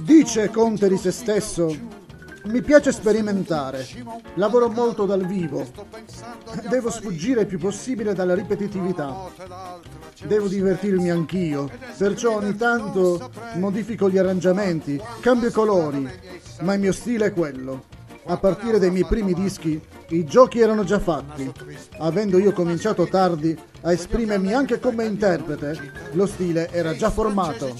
Dice Conte di se stesso, mi piace sperimentare, lavoro molto dal vivo, devo sfuggire il più possibile dalla ripetitività, devo divertirmi anch'io, perciò ogni tanto modifico gli arrangiamenti, cambio i colori, ma il mio stile è quello. A partire dai miei primi dischi i giochi erano già fatti. Avendo io cominciato tardi a esprimermi anche come interprete, lo stile era già formato.